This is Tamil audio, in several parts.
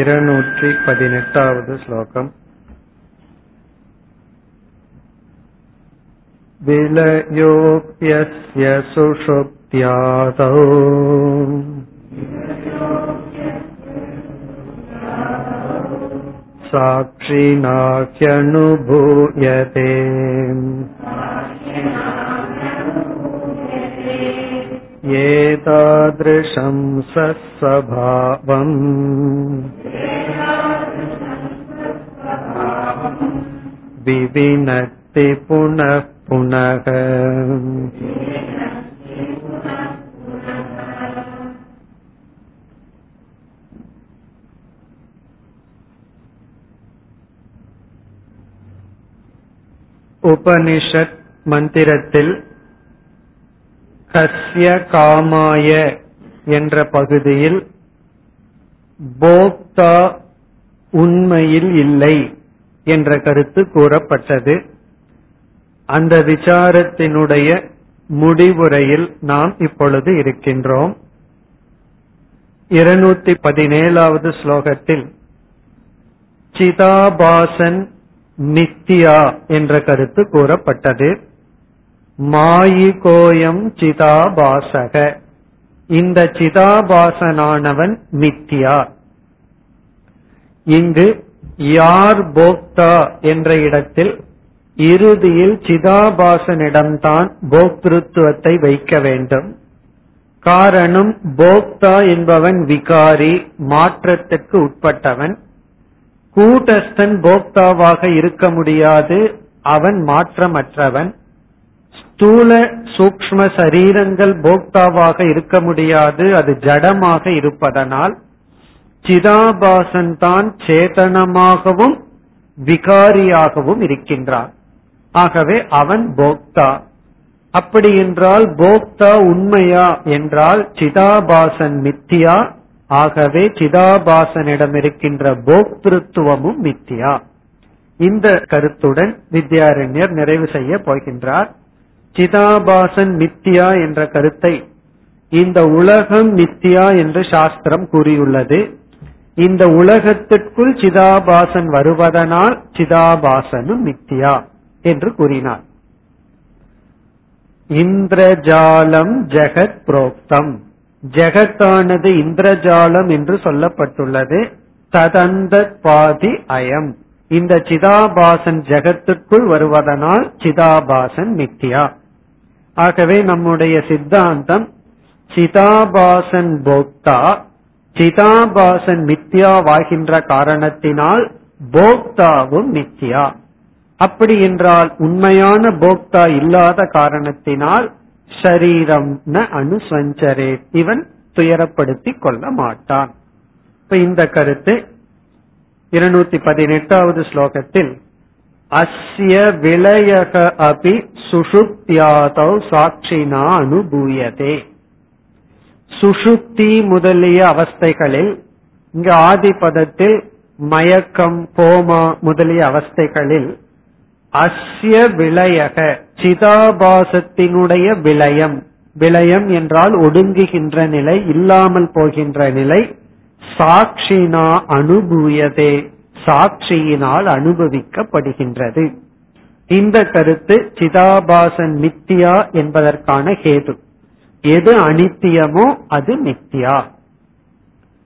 இருநூற்றி பதினெட்டாவது श्लोकम् विलयोऽप्यस्य सुषुप्त्यादौ साक्षिणाह्यनुभूयते एतादृशं सस्वभावम् विविनक्ति पुनः पुनः உபனிஷத் மந்திரத்தில் கஸ்ய காமாய என்ற பகுதியில் போக்தா உண்மையில் இல்லை என்ற கருத்து கூறப்பட்டது. அந்த விசாரத்தினுடைய முடிவுரையில் நாம் இப்பொழுது இருக்கின்றோம். இருநூத்தி பதினேழாவது ஸ்லோகத்தில் சிதாபாசன் நித்யா என்ற கருத்து கூறப்பட்டது. மாயிகோயம் சிதாபாசக இந்த சிதாபாசனானவன் மித்யா இங்கு யார் போக்தா என்ற இடத்தில் இறுதியில் சிதாபாசனிடம்தான் போக்திருத்துவத்தை வைக்க வேண்டும். காரணம் போக்தா என்பவன் விகாரி மாற்றத்திற்கு உட்பட்டவன். கூட்டஸ்தன் போக்தாவாக இருக்க முடியாது அவன் மாற்றமற்றவன். ஸ்தூல சூக்ம சரீரங்கள் போக்தாவாக இருக்க முடியாது அது ஜடமாக இருப்பதனால் சிதாபாசன் தான் சேதனமாகவும் விகாரியாகவும் இருக்கின்றான். ஆகவே அவன் போக்தா. அப்படி என்றால் போக்தா உண்மையா என்றால் சிதாபாசன் மித்தியா. ஆகவே சிதாபாசனிடம் இருக்கின்ற போக்திருத்துவமும் மித்தியா. இந்த கருத்துடன் வித்யாரண்யர் நிறைவு செய்ய போகின்றார். சிதாபாசன் மித்தியா என்ற கருத்தை இந்த உலகம் மித்தியா என்று சாஸ்திரம் கூறியுள்ளது. இந்த உலகத்திற்குள் சிதாபாசன் வருவதனால் சிதாபாசனும் மித்தியா என்று கூறினார். இந்திரஜாலம் ஜெகத் புரோக்தம். ஜெகத்தானது இந்திரஜாலம் என்று சொல்லப்பட்டுள்ளது. ததந்த பாதி அயம். இந்த சிதாபாசன் ஜெகத்துக்குள் வருவதனால் சிதாபாசன் மித்தியா. ஆகவே நம்முடைய சித்தாந்தம் சிதாபாசன் போக்தா சிதாபாசன் மித்யாவாகின்ற காரணத்தினால் போக்தாவும் மித்யா. அப்படி என்றால் உண்மையான போக்தா இல்லாத காரணத்தினால் ஷரீரம் ந அனுசஞ்சரே. இவன் துயரப்படுத்திக் கொள்ள மாட்டான். இப்ப இந்த கருத்து இருநூத்தி பதினெட்டாவது ஸ்லோகத்தில் அஸ்ய விளையக அபி சுஷுப்தியாதவ் சாட்சினா அனுபூயதே. சுஷுப்தி முதலிய அவஸ்தைகளில் இங்கு ஆதிபதத்தில் மயக்கம் கோமா முதலிய அவஸ்தைகளில் அஸ்ய விளையக சிதாபாசத்தினுடைய விளயம். விளயம் என்றால் ஒடுங்குகின்ற நிலை இல்லாமல் போகின்ற நிலை சாட்சினா அனுபூயதே சாட்சியினால் அனுபவிக்கப்படுகின்றது. இந்த கருத்து சிதாபாசன் மித்தியா என்பதற்கான ஹேது. எது அனித்தியமோ அது நித்யா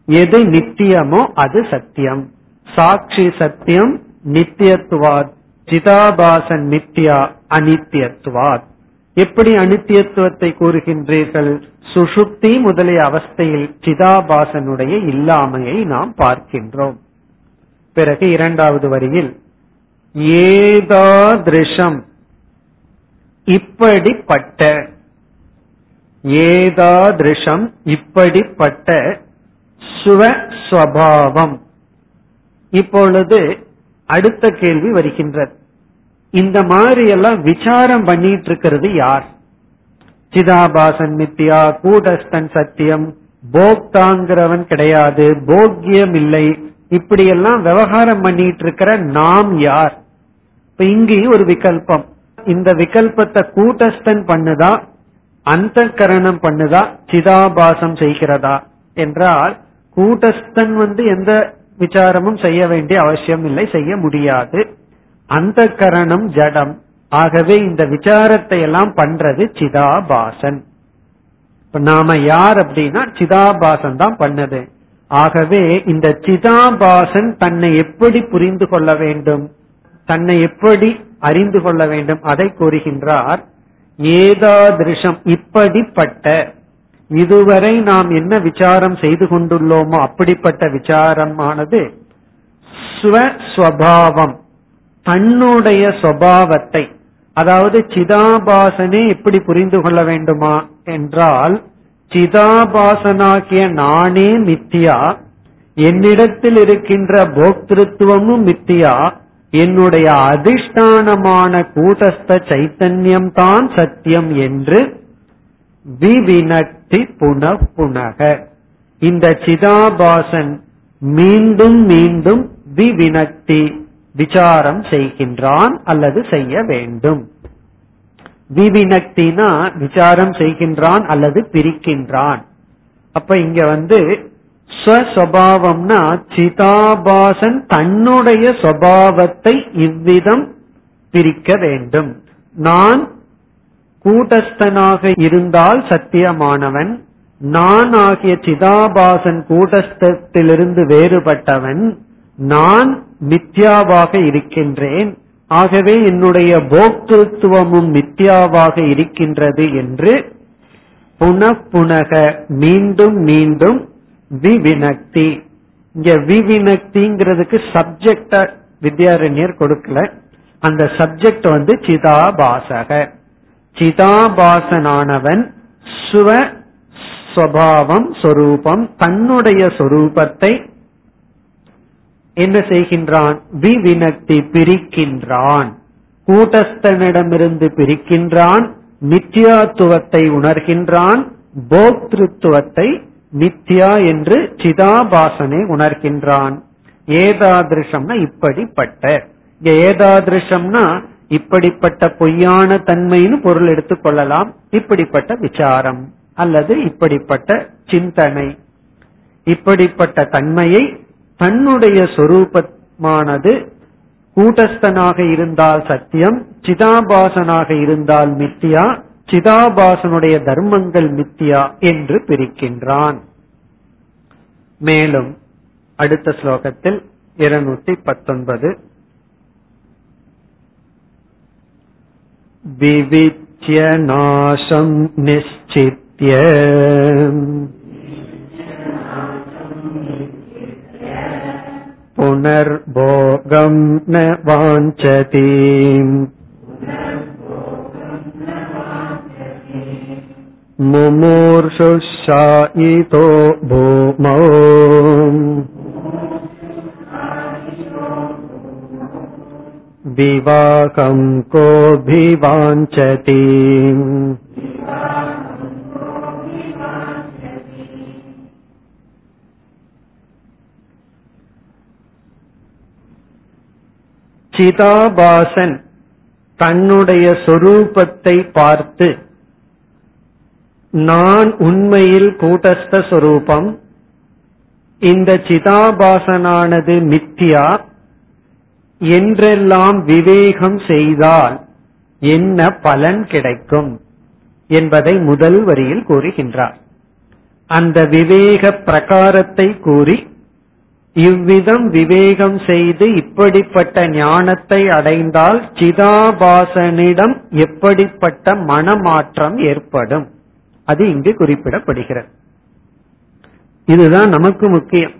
எது நித்தியமோ அது சத்தியம். சாட்சி சத்தியம் நித்தியத்துவாத் சிதாபாசன் நித்யா அனித்தியத்துவாத். எப்படி அனித்தியத்துவத்தை கூறுகின்றீர்கள்? சுஷுப்தி முதலிய அவஸ்தையில் சிதாபாசனுடைய இல்லாமையை நாம் பார்க்கின்றோம். பிறகு இரண்டாவது வரியில் ஏதாதிருஷம் இப்படிப்பட்ட ஏதாதிருஷம் இப்படிப்பட்ட சுவஸ்வபாவம் இப்பொழுது அடுத்த கேள்வி வருகின்றது. இந்த மாதிரி எல்லாம் விசாரம் பண்ணிட்டு இருக்கிறது யார்? சிதாபாசன் மித்தியா கூடஸ்தன் சத்தியம் போக்தாங்கிறவன் கிடையாது போக்கியம் இல்லை. இப்படி எல்லாம் விவகாரம் பண்ணிட்டு இருக்கிற நாம் யார்? இப்ப இங்கேயும் ஒரு விகல்பம். இந்த விகல்பத்தை கூட்டஸ்தன் பண்ணுதான் அந்த கரணம் பண்ணுதா? சிதாபாசம் செய்கிறதா? என்றால் கூட்டஸ்தன் வந்து எந்த விசாரமும் செய்ய வேண்டிய அவசியம் இல்லை செய்ய முடியாது. அந்த கரணம் ஜடம். ஆகவே இந்த விசாரத்தை எல்லாம் பண்றது சிதாபாசன். இப்ப நாம யார் அப்படின்னா சிதாபாசன் தான் பண்ணது. ஆகவே இந்த சிதாபாசன் தன்னை எப்படி புரிந்து கொள்ள வேண்டும்? தன்னை எப்படி அறிந்து கொள்ள வேண்டும்? அதை கூறுகின்றார் ஏதாதிருஷம் இப்படிப்பட்ட இதுவரை நாம் என்ன விசாரம் செய்து கொண்டுள்ளோமோ அப்படிப்பட்ட விசாரமானது ஸ்வஸ்வபாவம் தன்னுடைய சுவாவத்தை அதாவது சிதாபாசனே எப்படி புரிந்து கொள்ள வேண்டுமா என்றால் சிதாபாசனாகிய நானே மித்தியா என்னிடத்தில் இருக்கின்ற போக்திருத்துவமும் மித்தியா என்னுடைய அதிஷ்டானமான கூட்டஸ்த சைத்தன்யம் தான் சத்தியம் என்று விவினக்தி புனக. இந்த சிதாபாசன் மீண்டும் மீண்டும் விவினக்தி விசாரம் செய்கின்றான் அல்லது செய்ய வேண்டும். விவினக்தினா விசாரம் செய்கின்றான் அல்லது பிரிக்கின்றான். அப்ப இங்க வந்து ஸ்வஸ்வபாவம்னா சிதாபாசன் தன்னுடைய சுவாவத்தை இவ்விதம் பிரிக்க வேண்டும். நான் கூட்டஸ்தனாக இருந்தால் சத்தியமானவன் நான் ஆகிய சிதாபாசன் கூட்டஸ்தத்திலிருந்து வேறுபட்டவன் நான் மித்யாவாக இருக்கின்றேன். ஆகவே என்னுடைய போக்திருத்துவமும் மித்யாவாக இருக்கின்றது என்று புனப்புனக மீண்டும் மீண்டும் விவினக்தி இங்க விவினக்திங்கிறதுக்கு சப்ஜெக்ட வித்யாரண்யர் கொடுக்கல. அந்த சப்ஜெக்ட் வந்து சிதாபாசக. சிதாபாசனானவன் சுவ ஸ்வபாவம் சொரூபம் தன்னுடைய சொரூபத்தை என்ன செய்கின்றான்? விவினக்தி பிரிக்கின்றான். கூட்டஸ்தனிடமிருந்து பிரிக்கின்றான். நித்யாத்துவத்தை உணர்கின்றான். போக்திருத்துவத்தை மித்யா என்று சிதாபாசனை உணர்கின்றான். ஏதாதிருஷம்னா இப்படிப்பட்ட. ஏதாதிருஷம்னா இப்படிப்பட்ட பொய்யான தன்மைன்னு பொருள் எடுத்துக்கொள்ளலாம் இப்படிப்பட்ட விசாரம் அல்லது இப்படிப்பட்ட சிந்தனை. இப்படிப்பட்ட தன்மையை தன்னுடைய சொரூபமானது கூட்டஸ்தனாக இருந்தால் சத்தியம் சிதாபாசனாக இருந்தால் மித்தியா சிதாபாசனுடைய தர்மங்கள் மித்தியா என்று பிரிக்கின்றான் மேலும் அடுத்த ஸ்லோகத்தில் இருநூத்தி பத்தொன்பது विविच्य नाशम् निश्चित्य पुनर्भोगम् न वाञ्छति मुमूर्षुशायितो भूमौ विवाहं कोऽभिवाञ्छति சிதாபாசன் தன்னுடைய சொரூபத்தை பார்த்து நான் உண்மையில் கூட்டஸ்தரூபம் இந்த சிதாபாசனானது மித்தியா. என்றெல்லாம் விவேகம் செய்தால் என்ன பலன் கிடைக்கும் என்பதை முதல் வரியில் கூறுகின்றார். அந்த விவேக பிரகாரத்தை கூறி இவ்விதம் விவேகம் செய்து இப்படிப்பட்ட ஞானத்தை அடைந்தால் சிதாபாசனிடம் எப்படிப்பட்ட மனமாற்றம் ஏற்படும்? அது இங்கு குறிப்பிடப்படுகிறது. இதுதான் நமக்கு முக்கியம்.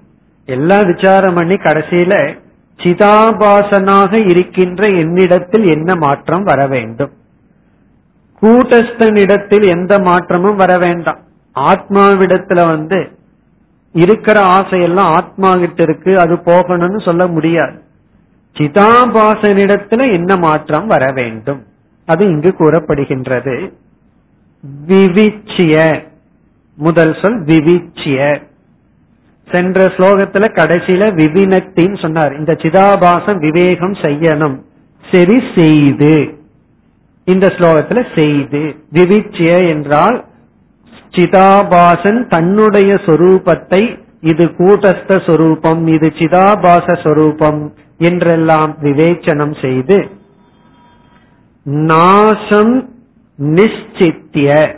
எல்லா விசாரம் பண்ணி கடைசியில சிதாபாசனாக இருக்கின்ற என்னிடத்தில் என்ன மாற்றம் வர வேண்டும்? கூட்டஸ்தனிடத்தில் எந்த மாற்றமும் வர வேண்டாம். ஆத்மாவிடத்துல வந்து இருக்கிற ஆசையெல்லாம் ஆத்மா கிட்ட இருக்கு அது போகணும்னு சொல்ல முடியாது. சிதாபாசனிடத்துல என்ன மாற்றம் வர வேண்டும்? அது இங்கு கூறப்படுகின்றது. விவிச்சிய. முதல் சொல் விவிச்சிய. சென்ற ஸ்லோகத்துல கடைசியில விவினத்தின்னு சொன்னார். இந்த சிதாபாசம் விவேகம் செய்யணும். சரி செய்து. இந்த ஸ்லோகத்துல செய்து. விவிச்சிய என்றால் சிதாபாசன் தன்னுடைய சொரூபத்தை இது கூட்டஸ்த சொரூபம் இது சிதாபாச சொரூபம் என்றெல்லாம் விவேச்சனம் செய்து நாசம் நிச்சித்திய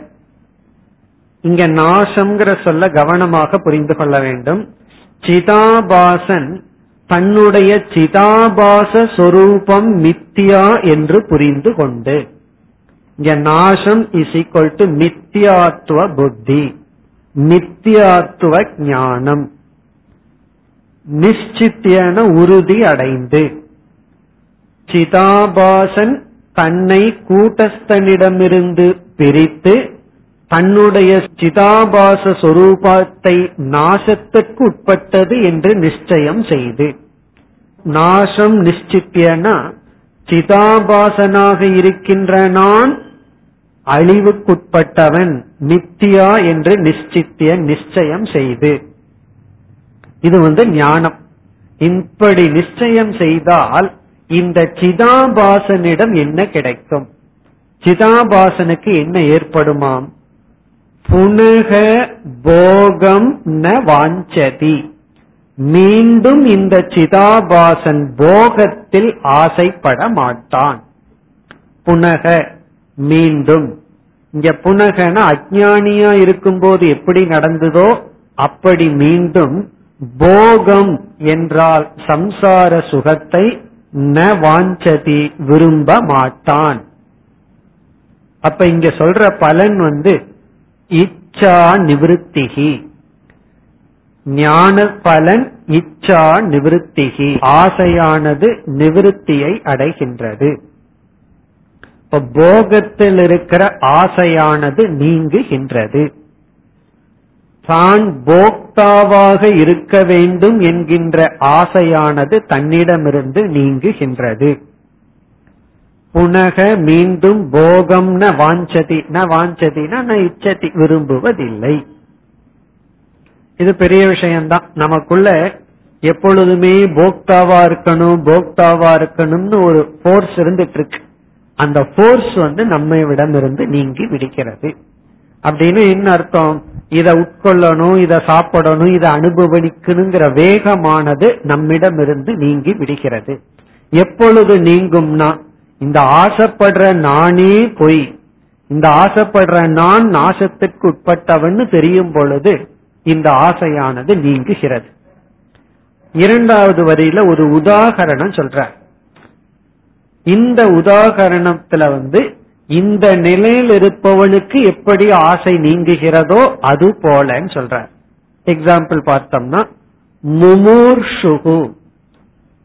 இங்க நாசம்ங்கிற சொல்ல கவனமாக புரிந்து கொள்ள வேண்டும். சிதாபாசன் தன்னுடைய சிதாபாச சொரூபம் மித்தியா என்று புரிந்து கொண்டு. இங்க நாசம் இஸ் ஈக்வல் டு மித்தியாத்துவ புத்தி. மித்தியாத்துவ ஞானம். நிச்சித்தியன உறுதி அடைந்து. சிதாபாசன் தன்னை கூட்டஸ்தனிடமிருந்து பிரித்து தன்னுடைய சிதாபாச சொரூபத்தை நாசத்துக்கு உட்பட்டது என்று நிச்சயம் செய்து. நாசம் நிச்சித்தியனா சிதாபாசனாக இருக்கின்ற நான் அழிவுக்குட்பட்டவன் நித்தியா என்று நிச்சித்திய நிச்சயம் செய்து. இது வந்து ஞானம். இப்படி நிச்சயம் செய்தால் இந்த சிதாபாசனிடம் என்ன கிடைக்கும்? சிதாபாசனுக்கு என்ன ஏற்படுமாம்? புனக போகம் ந வாஞ்சதி. மீண்டும் இந்த சிதாபாசன் போகத்தில் ஆசைப்பட மாட்டான். புனக மீண்டும். இங்க புனகன அஜானியா இருக்கும்போது எப்படி நடந்ததோ அப்படி மீண்டும் போகம் என்றால் சம்சார சுகத்தை ந வாஞ்சதி விரும்ப மாட்டான். அப்ப இங்க சொல்ற பலன் வந்து இச்சா நிவிருத்திகி ஞான பலன் இச்சா நிவிருத்திகி ஆசையானது நிவிருத்தியை அடைகின்றது. இப்ப போகத்தில் இருக்கிற ஆசையானது நீங்குகின்றது. தான் போக்தாவாக இருக்க வேண்டும் என்கின்ற ஆசையானது தன்னிடமிருந்து நீங்குகின்றது. புனக மீண்டும் போகம் ந வாஞ்சதி ந வாஞ்சதினா ந இச்சதி விரும்புவதில்லை. இது பெரிய விஷயம்தான். நமக்குள்ள எப்பொழுதுமே போக்தாவா இருக்கணும் போக்தாவா இருக்கணும்னு ஒரு போர்ஸ் இருந்துட்டு இருக்கு அந்த போர்ஸ் வந்து நம்மை விடமிருந்து நீங்கி விடுகிறது. அப்படின்னு என்ன அர்த்தம்? இதை உட்கொள்ளணும் இதை சாப்பிடணும் இதை அனுபவிக்கணுங்கிற வேகமானது நம்மிடமிருந்து நீங்கி விடுகிறது. எப்பொழுது நீங்கும்னா இந்த ஆசைப்படுற நானே பொய். இந்த ஆசைப்படுற நான் நாசத்திற்கு உட்பட்டவன்னு தெரியும் பொழுது இந்த ஆசையானது நீங்குகிறது. இரண்டாவது வரியில ஒரு உதாகரணம் சொல்ற இந்த உதாகரணத்துல வந்து இந்த நிலையில் இருப்பவனுக்கு எப்படி ஆசை நீங்குகிறதோ அது போலன்னு சொல்ற எக்ஸாம்பிள் பார்த்தோம்னா முமூர்ஷுகு.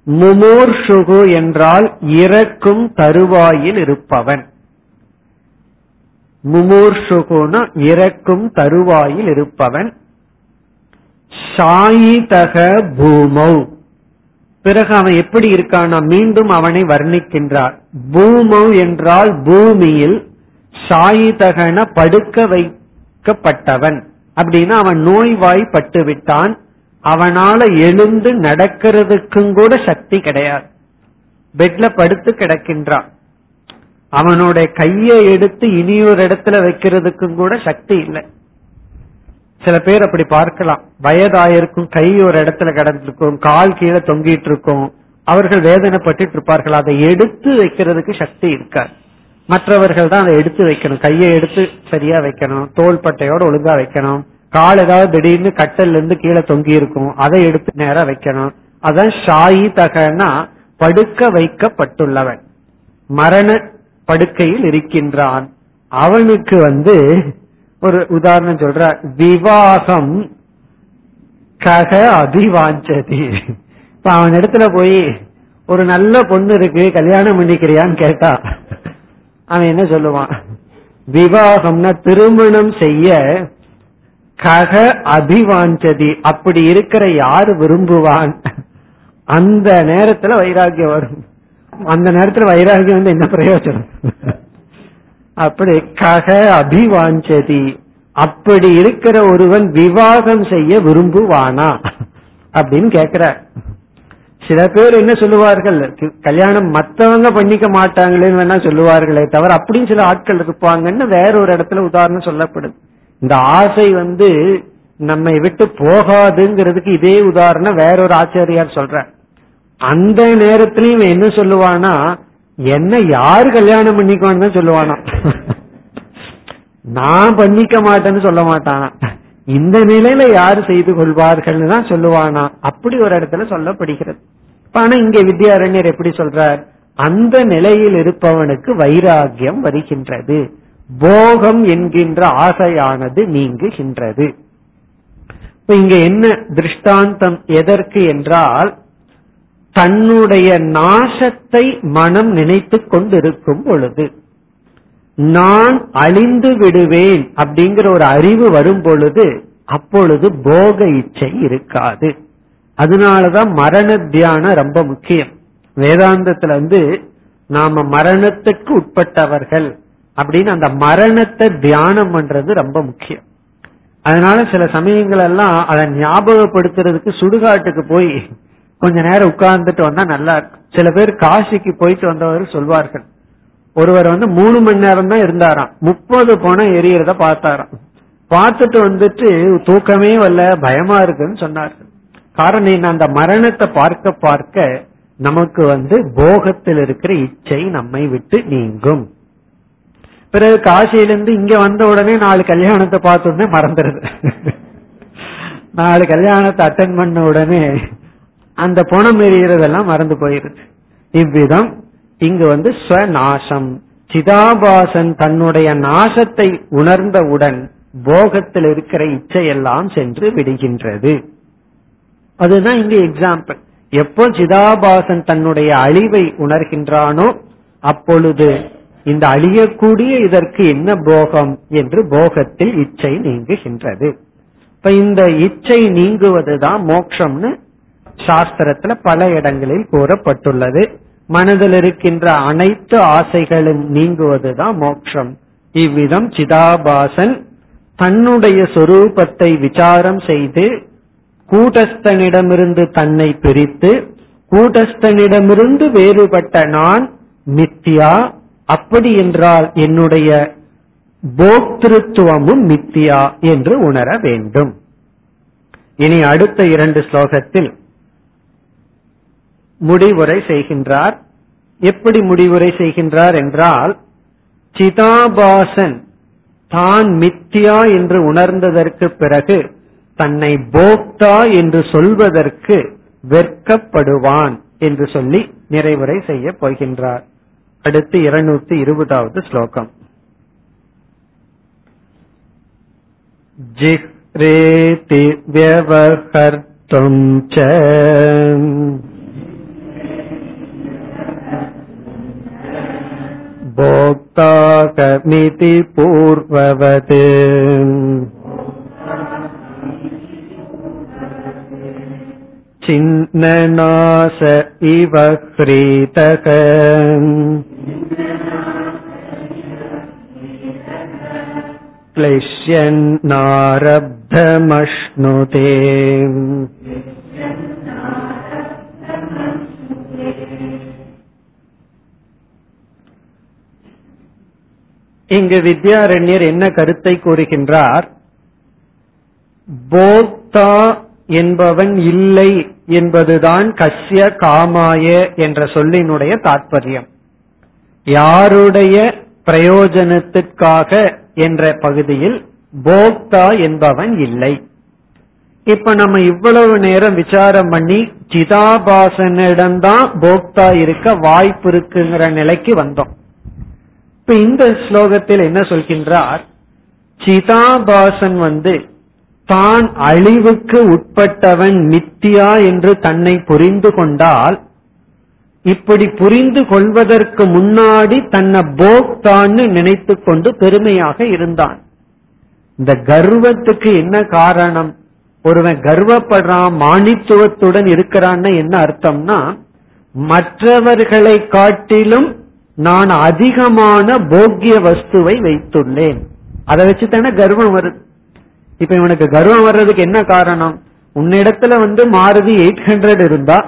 முமூர்ஷுகு என்றால் இறக்கும் தருவாயில் இருப்பவன். முமூர்ஷுகுனா இறக்கும் தருவாயில் இருப்பவன். சாயிதக பூமௌ. பிறகு அவன் எப்படி இருக்கானா மீண்டும் அவனை வர்ணிக்கின்றார். பூமௌ என்றால் பூமியில் சாயிதகன படுக்க வைக்கப்பட்டவன். அப்படின்னா அவன் நோய்வாய்ப்பட்டு விட்டான். அவனால எழுந்து நடக்கிறதுக்கும் கூட சக்தி கிடையாது. பெட்ல படுத்து கிடக்கின்றான். அவனுடைய கையை எடுத்து இனியொரு இடத்துல வைக்கிறதுக்கும் கூட சக்தி இல்லை. சில பேர் அப்படி பார்க்கலாம். வயதாயிருக்கும் கை ஒரு இடத்துல கிடந்திருக்கும் கால் கீழே தொங்கிட்டு இருக்கும் அவர்கள் வேதனைப்பட்டு இருப்பார்கள். அதை எடுத்து வைக்கிறதுக்கு சக்தி இருக்காது. மற்றவர்கள் தான் அதை எடுத்து வைக்கணும். கையை எடுத்து சரியா வைக்கணும். தோல் பட்டையோட ஒழுங்கா வைக்கணும். கால் ஏதாவது திடீர்னு கட்டல்ல இருந்து கீழே தொங்கி இருக்கும் அதை எடுத்து நேரா வைக்கணும். அதான் ஷாயி தகனா படுக்க வைக்கப்பட்டுள்ளவன். மரண படுக்கையில் இருக்கின்றான். அவனுக்கு வந்து ஒரு உதாரணம் சொல்ற விவாகம் கக அதிவாஞ்சதி. இப்ப அவன் இடத்துல போய் ஒரு நல்ல பொண்ணு இருக்கு கல்யாணம் பண்ணிக்கிறியான்னு கேட்டா அவன் என்ன சொல்லுவான் விவாகம்னா திருமணம் செய்ய கக அபிவாஞ்சதி அப்படி இருக்கிற யார் விரும்புவான்? அந்த நேரத்துல வைராகியம் வரும். அந்த நேரத்துல வைராகியம் வந்து என்ன பிரயோஜனம்? அப்படி கக அபிவாஞ்சதி. அப்படி இருக்கிற ஒருவன் விவாகம் செய்ய விரும்புவானா? அப்படின்னு கேக்குற சில பேர் என்ன சொல்லுவார்கள்? கல்யாணம் மத்தவங்க பண்ணிக்க மாட்டாங்களேன்னு வேணா சொல்லுவார்களே தவிர அப்படின்னு சில ஆட்கள் இருப்பாங்கன்னு வேற ஒரு இடத்துல உதாரணம் சொல்லப்படுது. இந்த ஆசை வந்து நம்மை விட்டு போகாதுங்கிறதுக்கு இதே உதாரணம் வேற ஒரு ஆச்சாரியார் சொல்ற அந்த நேரத்திலயும் என்ன சொல்லுவானா? என்ன யாரு கல்யாணம் பண்ணிக்கோன்னு தான் சொல்லுவானா? நான் பண்ணிக்க மாட்டேன்னு சொல்ல மாட்டானா? இந்த நிலையில யாரு செய்து கொள்வார்கள் தான் சொல்லுவானா? அப்படி ஒரு இடத்துல சொல்லப்படுகிறது. ஆனா இங்க வித்யாரண்யர் எப்படி சொல்றார்? அந்த நிலையில் இருப்பவனுக்கு வைராகியம் வருகின்றது. போகம் என்கின்ற ஆசையானது நீங்குகின்றது. இப்ப இங்க என்ன திருஷ்டாந்தம் எதற்கு என்றால் தன்னுடைய நாசத்தை மனம் நினைத்து கொண்டிருக்கும் பொழுது நான் அழிந்து விடுவேன் அப்படிங்கிற ஒரு அறிவு வரும் பொழுது அப்பொழுது போக இச்சை இருக்காது. அதனாலதான் மரண தியானம் ரொம்ப முக்கியம். வேதாந்தத்துல வந்து நாம மரணத்துக்கு உட்பட்டவர்கள் அப்படின்னு அந்த மரணத்தை தியானம் பண்றது ரொம்ப முக்கியம். அதனால சில சமயங்கள் எல்லாம் அதை ஞாபகப்படுத்துறதுக்கு சுடுகாட்டுக்கு போய் கொஞ்ச நேரம் உட்கார்ந்துட்டு வந்தா நல்லா இருக்கும். சில பேர் காசிக்கு போயிட்டு வந்தவர் சொல்வார்கள். ஒருவர் வந்து மூணு மணி நேரம் தான் இருந்தாராம். முப்பது போன எரியறத பார்த்தாராம். பார்த்துட்டு வந்துட்டு தூக்கமே வரல பயமா இருக்குன்னு சொன்னார்கள். காரணம் என்ன? அந்த மரணத்தை பார்க்க பார்க்க நமக்கு வந்து போகத்தில் இருக்கிற இச்சை நம்மை விட்டு நீங்கும். பிறகு காசியிலிருந்து இங்க வந்த உடனே நாலு கல்யாணத்தை பார்த்த உடனே மறந்துடுது. நாலு கல்யாணத்தை அட்டன் பண்ண உடனே அந்த பணம் எறிகிறதெல்லாம் மறந்து போயிருது. இவ்விதம் இங்கு வந்து ஸ்வநாசம். சிதாபாசன் தன்னுடைய நாசத்தை உணர்ந்தவுடன் போகத்தில் இருக்கிற இச்சையெல்லாம் சென்று விடுகின்றது. அதுதான் இங்க எக்ஸாம்பிள் எப்போ சிதாபாசன் தன்னுடைய அழிவை உணர்கின்றானோ அப்பொழுது இந்த அழியக்கூடிய இதற்கு என்ன போகம் என்று போகத்தில் இச்சை நீங்குகின்றது. இப்ப இந்த இச்சை நீங்குவதுதான் மோக்ஷம்னு சாஸ்திரத்துல பல இடங்களில் கூறப்பட்டுள்ளது. மனதில் இருக்கின்ற அனைத்து ஆசைகளும் நீங்குவதுதான் மோட்சம். இவ்விதம் சிதாபாசன் தன்னுடைய சொரூபத்தை விசாரம் செய்து கூட்டஸ்தனிடமிருந்து தன்னை பிரித்து கூட்டஸ்தனிடமிருந்து வேறுபட்ட நான் மித்தியா அப்படி என்றால் என்னுடைய போக்திருத்துவமும் மித்தியா என்று உணர வேண்டும். இனி அடுத்த இரண்டு ஸ்லோகத்தில் முடிவுரை செய்கின்றார் எப்படி முடிவுரை செய்கின்றார் என்றால் சிதாபாசன் தான் மித்தியா என்று உணர்ந்ததற்கு பிறகு தன்னை போக்தா என்று சொல்வதற்கு வெட்கப்படுவான் என்று சொல்லி நிறைவுரை செய்ய போகின்றார் அடுத்து இருநூத்தி இருபதாவது ஸ்லோகம் जिह्रेति व्यवहर्तुम् च भोक्ताकमिति पूर्ववत् छिन्ननाश इव ह्रीतक क्लिश्यन्नारब्धमश्नुते இங்கு வித்யாரண்யர் என்ன கருத்தை கூறுகின்றார்? போக்தா என்பவன் இல்லை என்பதுதான் கஷ்ய காமாய என்ற சொல்லினுடைய தாற்பயம். யாருடைய பிரயோஜனத்திற்காக என்ற பகுதியில் போக்தா என்பவன் இல்லை. இப்ப நம்ம இவ்வளவு நேரம் விசாரம் பண்ணி சிதாபாசனிடம்தான் போக்தா இருக்க வாய்ப்பு இருக்குங்கிற நிலைக்கு வந்தோம். இப்ப இந்த ஸ்லோகத்தில் என்ன சொல்கின்றார்? சிதாபாசன் வந்து தான் அழிவுக்கு உட்பட்டவன் மித்தியா என்று தன்னை புரிந்து கொண்டால் இப்படி புரிந்து கொள்வதற்கு முன்னாடி தன்னை போக்தான்னு நினைத்து கொண்டு பெருமையாக இருந்தான். இந்த கர்வத்துக்கு என்ன காரணம்? ஒருவன் கர்வப்படுறான் மாணித்துவத்துடன் இருக்கிறான்னு என்ன அர்த்தம்னா மற்றவர்களை காட்டிலும் நான் அதிகமான போக்கிய வஸ்துவை வைத்துள்ளேன். அதை வச்சு தானே கர்வம் வருது. இப்ப இவனுக்கு கர்வம் வர்றதுக்கு என்ன காரணம்? உன்னிடத்துல வந்து மாருதி எயிட் ஹண்ட்ரட் இருந்தா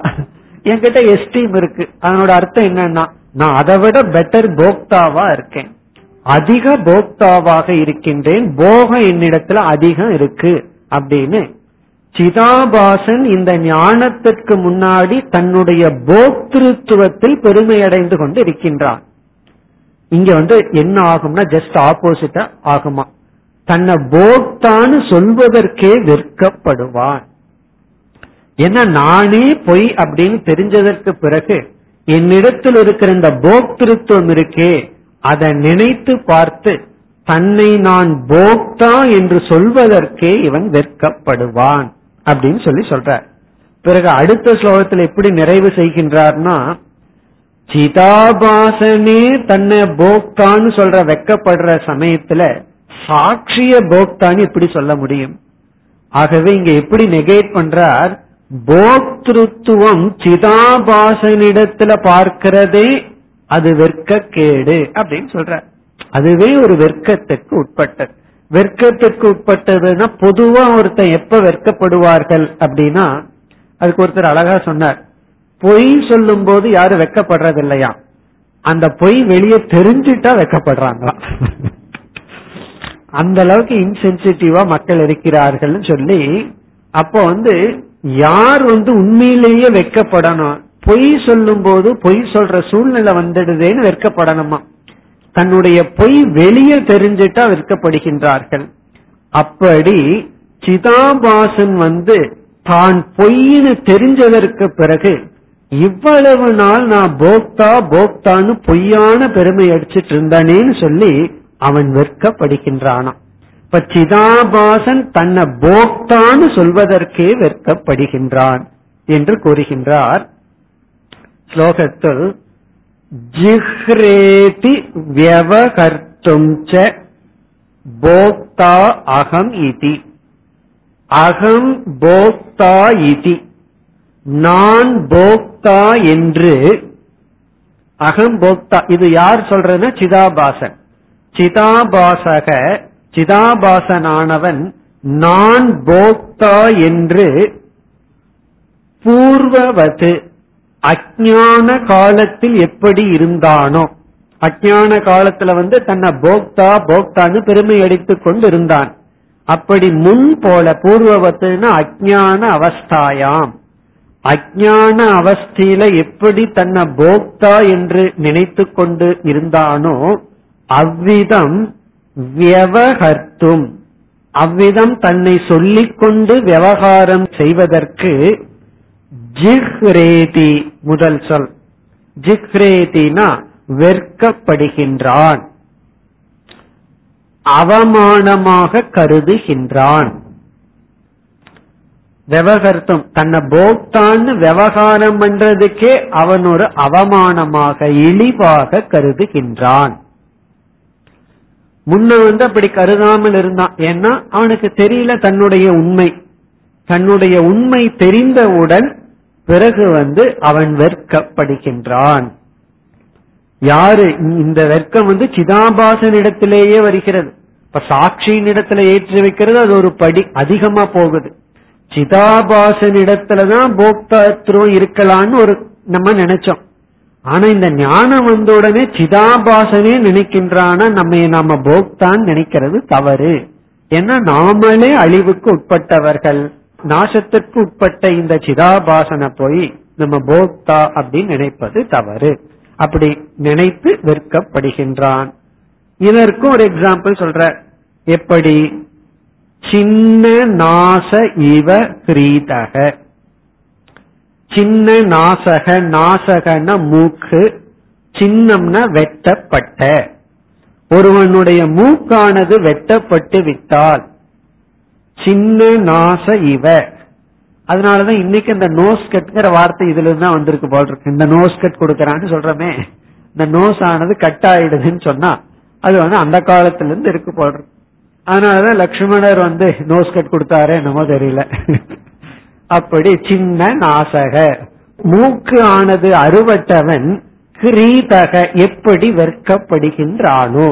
என்கிட்ட எஸ்டீம் இருக்கு. அதனோட அர்த்தம் என்னன்னா நான் அதை விட பெட்டர் போக்தாவா இருக்கேன். அதிக போக்தாவாக இருக்கின்றேன். போகம் என்னிடத்துல அதிகம் இருக்கு. அப்படின்னு சிதாபாசன் இந்த ஞானத்திற்கு முன்னாடி தன்னுடைய போக்திருத்துவத்தில் பெருமை அடைந்து கொண்டு இருக்கின்றான். இங்க வந்து என்ன ஆகும்னா ஜஸ்ட் ஆப்போசிட்டா ஆகுமா. தன்னை போக்தான்னு சொல்வதற்கே விற்கப்படுவான் ஏன்னா நானே பொய் அப்படின்னு தெரிஞ்சதற்கு பிறகு என்னிடத்தில் இருக்கிற இந்த போக்திருத்துவம் இருக்கே அதை நினைத்து பார்த்து தன்னை நான் போக்தா என்று சொல்வதற்கே இவன் வெட்கப்படுவான். அப்படின்னு சொல்லி சொல்றார். பிறகு அடுத்த ஸ்லோகத்தில் எப்படி நிறைவு செய்கின்றார்னா சிதாபாசனே தன்னை போக்தான்னு சொல்ற வெக்கப்படுற சமயத்துல சாட்சிய போக்தான்னு எப்படி சொல்ல முடியும்? ஆகவே இங்க எப்படி நெகேட் பண்றார் போக்திருத்துவம் சிதாபாசனிடத்துல பார்க்கிறதே அது வெட்கக்கேடு அப்படின்னு சொல்ற அதுவே ஒரு வெர்க்கத்துக்கு உட்பட்டது. வெட்கத்திற்கு உட்பட்டதுன்னா பொதுவா ஒருத்தன் எப்ப வெட்கப்படுவார்கள் அப்படின்னா அதுக்கு ஒருத்தர் அழகா சொன்னார். பொய் சொல்லும் போது யாரும் வெக்கப்படுறது இல்லையா அந்த பொய் வெளியே தெரிஞ்சுட்டா வெக்கப்படுறாங்களாம் அந்த அளவுக்கு இன்சென்சிட்டிவா மக்கள் இருக்கிறார்கள் சொல்லி அப்போ வந்து யார் வந்து உண்மையிலேயே வெக்கப்படணும் பொய் சொல்லும் போது பொய் சொல்ற சூழ்நிலை வந்துடுதேன்னு வெட்கப்படணுமா? தன்னுடைய பொய் வெளியே தெரிஞ்சிட்டா விற்கப்படுகின்றார்கள். அப்படி சிதாபாசன் வந்து தான் பொய்னு தெரிஞ்சதற்கு பிறகு இவ்வளவு நாள் நான் போக்தா போக்தான்னு பொய்யான பெருமை அடிச்சிட்டு இருந்தானேன்னு சொல்லி அவன் வெட்கப்படுகின்றானாம். இப்ப சிதாபாசன் தன்னை போக்தான்னு சொல்வதற்கே வெட்கப்படுகின்றான் என்று கூறுகின்றார். ஸ்லோகத்தில் ஜிஹ்ரேதி வியவகர்த்தும் ச போக்தா அகம் இதி. அகம் போக்தா இதி. நான் போக்தா என்று அகம் போக்தா. இது யார் சொல்றதுன்னா சிதாபாசன். சிதாபாசக சிதாபாசனானவன் நான் போக்தா என்று பூர்வவது அஜான காலத்தில் எப்படி இருந்தானோ அஜான காலத்துல வந்து தன்னை போக்தா போக்தான்னு பெருமை அடித்துக் கொண்டு இருந்தான் அப்படி முன் போல பூர்வவத்துனா அஜான அவஸ்தாயாம். அஜான அவஸ்தையில எப்படி தன்னை போக்தா என்று நினைத்து கொண்டு இருந்தானோ அவ்விதம் வியவகர்த்தும். அவ்விதம் தன்னை சொல்லிக்கொண்டு விவகாரம் செய்வதற்கு ஜிஹ்ரேதி முதல் சொல். ஜிஹ்ரேதினா வெற்கப்படுகின்றான் அவமானமாக கருதுகின்றான். விவகர்த்தம் தன்னை போக்தான்னு விவகாரம் பண்றதுக்கே அவன் ஒரு அவமானமாக இழிவாக கருதுகின்றான். முன்ன வந்து அப்படி கருதாமல் இருந்தான். ஏன்னா அவனுக்கு தெரியல தன்னுடைய உண்மை. தன்னுடைய உண்மை தெரிந்தவுடன் பிறகு வந்து அவன் வெற்கப்படுகின்றான் யாரு? இந்த வெர்க்கம் வந்து சிதாபாசனிடத்திலேயே வருகிறது. இப்ப சாட்சியின் இடத்துல ஏற்றி வைக்கிறது அது ஒரு படி அதிகமா போகுது. சிதாபாசனிடத்துலதான் போக்தாத்ருவம் இருக்கலாம்னு ஒரு நம்ம நினைச்சோம். ஆனா இந்த ஞானம் வந்த உடனே சிதாபாசனே நினைக்கின்றான நம்ம நாம போக்தான் நினைக்கிறது தவறு. ஏன்னா நாமளே அழிவுக்கு உட்பட்டவர்கள். நாசத்திற்கு உட்பட்ட இந்த சிதாபாசனை போய் நம்ம போக்தா அப்படின்னு நினைப்பது தவறு. அப்படி நினைத்து விற்கப்படுகின்றான் இதற்கும் ஒரு எக்ஸாம்பிள் சொல்ற. எப்படி? சின்ன நாச இவ கிரீதக. சின்ன நாசக நாசகன மூக்கு சின்னம்னா வெட்டப்பட்ட. ஒருவனுடைய மூக்கானது வெட்டப்பட்டு விட்டால் சின்ன நாச இவ. அதனாலதான் இன்னைக்கு இந்த நோஸ் கட்ங்கிற வார்த்தை இதுல தான் வந்திருக்கு போல் இருக்கு. இந்த நோஸ் கட் கொடுக்கறான்னு சொல்றமே. இந்த நோஸ் ஆனது கட் ஆயிடுதுன்னு சொன்னா அது வந்து அந்த காலத்துல இருந்து இருக்கு போல் இருக்கு. அதனாலதான் லக்ஷ்மணர் வந்து நோஸ் கட் கொடுத்தாரு என்னமோ தெரியல. அப்படி சின்ன நாசக. மூக்கு ஆனது அறுவட்டவன் கிரீதக எப்படி வெறுக்கப்படுகின்றானோ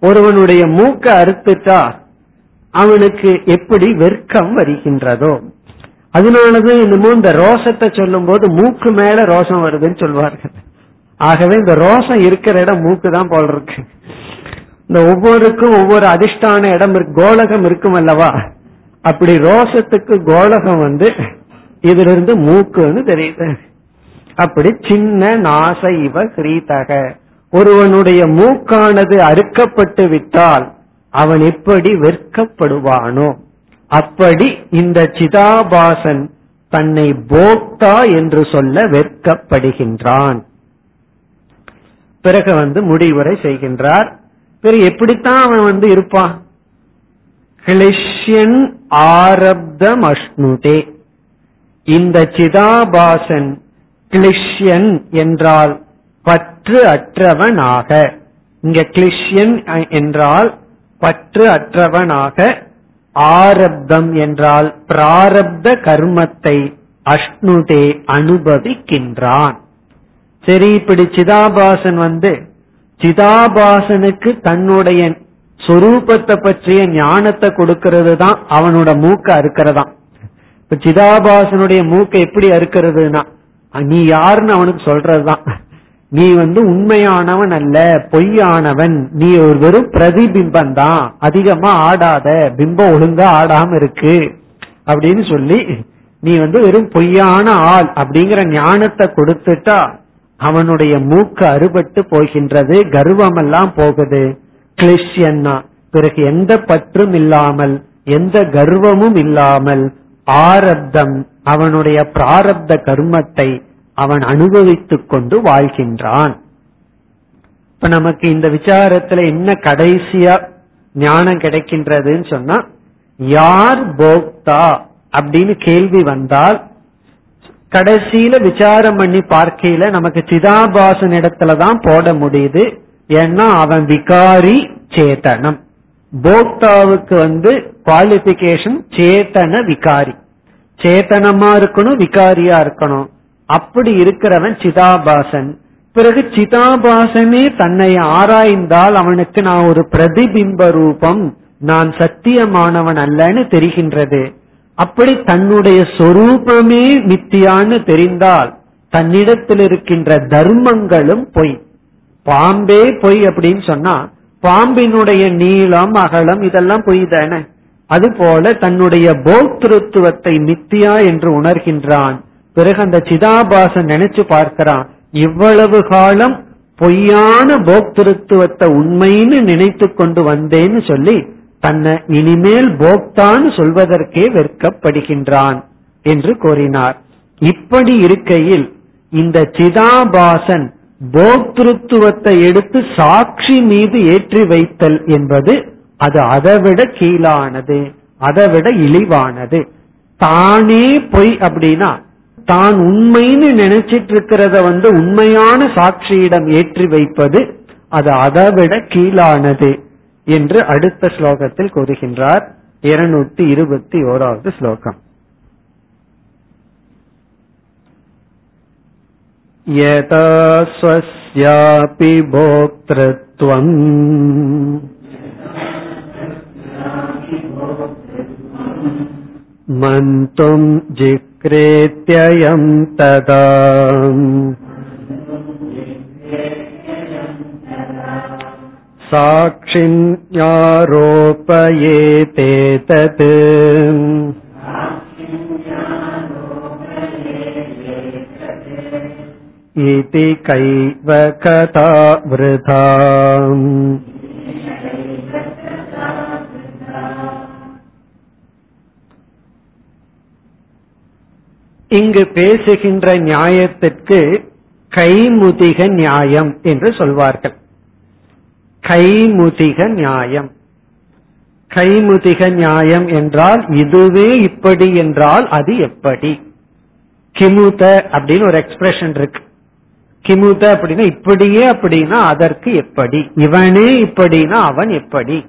ஒருவனுடைய மூக்க அறுத்துட்டா அவனுக்கு எப்படி வெர்க்கம் வருகின்றதோ. அதனாலதான் என்னமோ இந்த ரோசத்தை சொல்லும் போது மூக்கு மேல ரோசம் வருதுன்னு சொல்வார்கள். ஆகவே இந்த ரோசம் இருக்கிற இடம் மூக்கு தான் போல் இருக்கு. இந்த ஒவ்வொருக்கும் ஒவ்வொரு அதிர்ஷ்டான இடம் இருக்கு கோலகம் இருக்கும் அல்லவா? அப்படி ரோஷத்துக்கு கோலகம் வந்து இதுல இருந்து மூக்குன்னு தெரியுது. அப்படி சின்ன நாச இவ கிரீதக ஒருவனுடைய மூக்கானது அறுக்கப்பட்டு விட்டால் அவன் எப்படி வெட்கப்படுவானோ அப்படி இந்த சிதாபாசன் தன்னை போக்தா என்று சொல்ல வெட்கப்படுகின்றான். பிறகு வந்து முடிவுரை செய்கின்றார். பிறகு எப்படித்தான் அவன் வந்து இருப்பான்? கிளிஷ்யன் ஆரப்தம் அஷ்ணுதே இந்த சிதாபாசன் கிளிஷ்யன் என்றால் பற்று அற்றவனாக. இங்க கிளிஷ்யன் என்றால் பற்று அற்றவனாக ஆரப்தம் என்றால் பிராரப்த கர்மத்தை அஷ்ணுதே அனுபவிக்கின்றான். சரி இப்படி சிதாபாசன் வந்து சிதாபாசனுக்கு தன்னுடைய சொரூபத்தை பற்றிய ஞானத்தை கொடுக்கிறது தான் அவனோட மூக்க அறுக்கிறதாம் இப்ப சிதாபாசனுடைய மூக்க எப்படி அறுக்கிறதுனா நீ யாருன்னு அவனுக்கு சொல்றதுதான். நீ வந்து உண்மையானவன் அல்ல பொய்யானவன். நீ ஒரு வெறும் பிரதிபிம்பம் தான் அதிகமா ஆடாத. பிம்பம் ஒழுங்கா ஆடாம இருக்கு. அப்படின்னு சொல்லி நீ வந்து வெறும் பொய்யான ஆள் அப்படிங்கிற ஞானத்தை கொடுத்துட்டா அவனுடைய மூக்கு அறுபட்டு போகின்றது கர்வம் எல்லாம் போகுது. கிளிஷ்யன்னா பிறகு எந்த பற்றும் இல்லாமல் எந்த கர்வமும் இல்லாமல் ஆரப்தம் அவனுடைய பிராரப்த கர்மத்தை அவன் அனுபவித்துக் கொண்டு வாழ்கின்றான். இப்ப நமக்கு இந்த விசாரத்துல என்ன கடைசியா ஞானம் கிடைக்கின்றதுன்னு சொன்னா யார் போக்தா அப்படின்னு கேள்வி வந்தால் கடைசியில விசாரம் பண்ணி பார்க்கையில நமக்கு சிதாபாசன் இடத்துலதான் போட முடியுது. ஏன்னா அவன் விகாரி சேத்தனம். போக்தாவுக்கு வந்து குவாலிபிகேஷன் சேத்தன விகாரி. சேத்தனமா இருக்கணும் விகாரியா இருக்கணும். அப்படி இருக்கிறவன் சிதாபாசன். பிறகு சிதாபாசனே தன்னை ஆராய்ந்தால் அவனுக்கு நான் ஒரு பிரதிபிம்ப ரூபம் நான் சத்தியமானவன் அல்லன்னு தெரிகின்றது. அப்படி தன்னுடைய சொரூபமே மித்தியான்னு தெரிந்தால் தன்னிடத்தில் இருக்கின்ற தர்மங்களும் பொய். பாம்பே பொய் அப்படின்னு சொன்னா பாம்பினுடைய நீளம் அகலம் இதெல்லாம் பொய் தானே. அதுபோல தன்னுடைய போக்திருத்துவத்தை மித்தியா என்று உணர்கின்றான். பிறகு அந்த சிதாபாசன் நினைச்சு பார்க்கிறான் இவ்வளவு காலம் பொய்யான போக்திருத்துவத்தை உண்மைன்னு நினைத்து கொண்டு வந்தேன்னு சொல்லி தன்னை இனிமேல் போக்தான்னு சொல்வதற்கே வெட்கப்படுகின்றான் என்று கூறினார். இப்படி இருக்கையில் இந்த சிதாபாசன் போக்திருத்துவத்தை எடுத்து சாட்சி மீது ஏற்றி வைத்தல் என்பது அது அதைவிட கீழானது அதைவிட இழிவானது. தானே பொய் அப்படின்னா தான் உண்மைன்னு நினைச்சிட்டு இருக்கிறத வந்து உண்மையான சாட்சியிடம் ஏற்றி வைப்பது அது அதைவிட கீழானது என்று அடுத்த ஸ்லோகத்தில் கூறுகின்றார் இருநூத்தி இருபத்தி ஓராவது ஸ்லோகம் यथा स्वस्यापि भोक्तृत्वम् मन्तुम् जिक्रेत्ययम् तदा साक्षिण्यारोपयेते तत् इति कैव कथा वृथा இங்கு பேசுகின்ற நியாயத்திற்கு கைமுதிக நியாயம் என்று சொல்வார்கள். கைமுதிக நியாயம். கைமுதிக நியாயம் என்றால் இதுவே இப்படி என்றால் அது எப்படி? கிமுத அப்படின்னு ஒரு எக்ஸ்பிரஷன் இருக்கு. கிமுத அப்படின்னா இப்படியே அப்படின்னா அதற்கு எப்படி? இவனே இப்படின்னா அவன் எப்படி?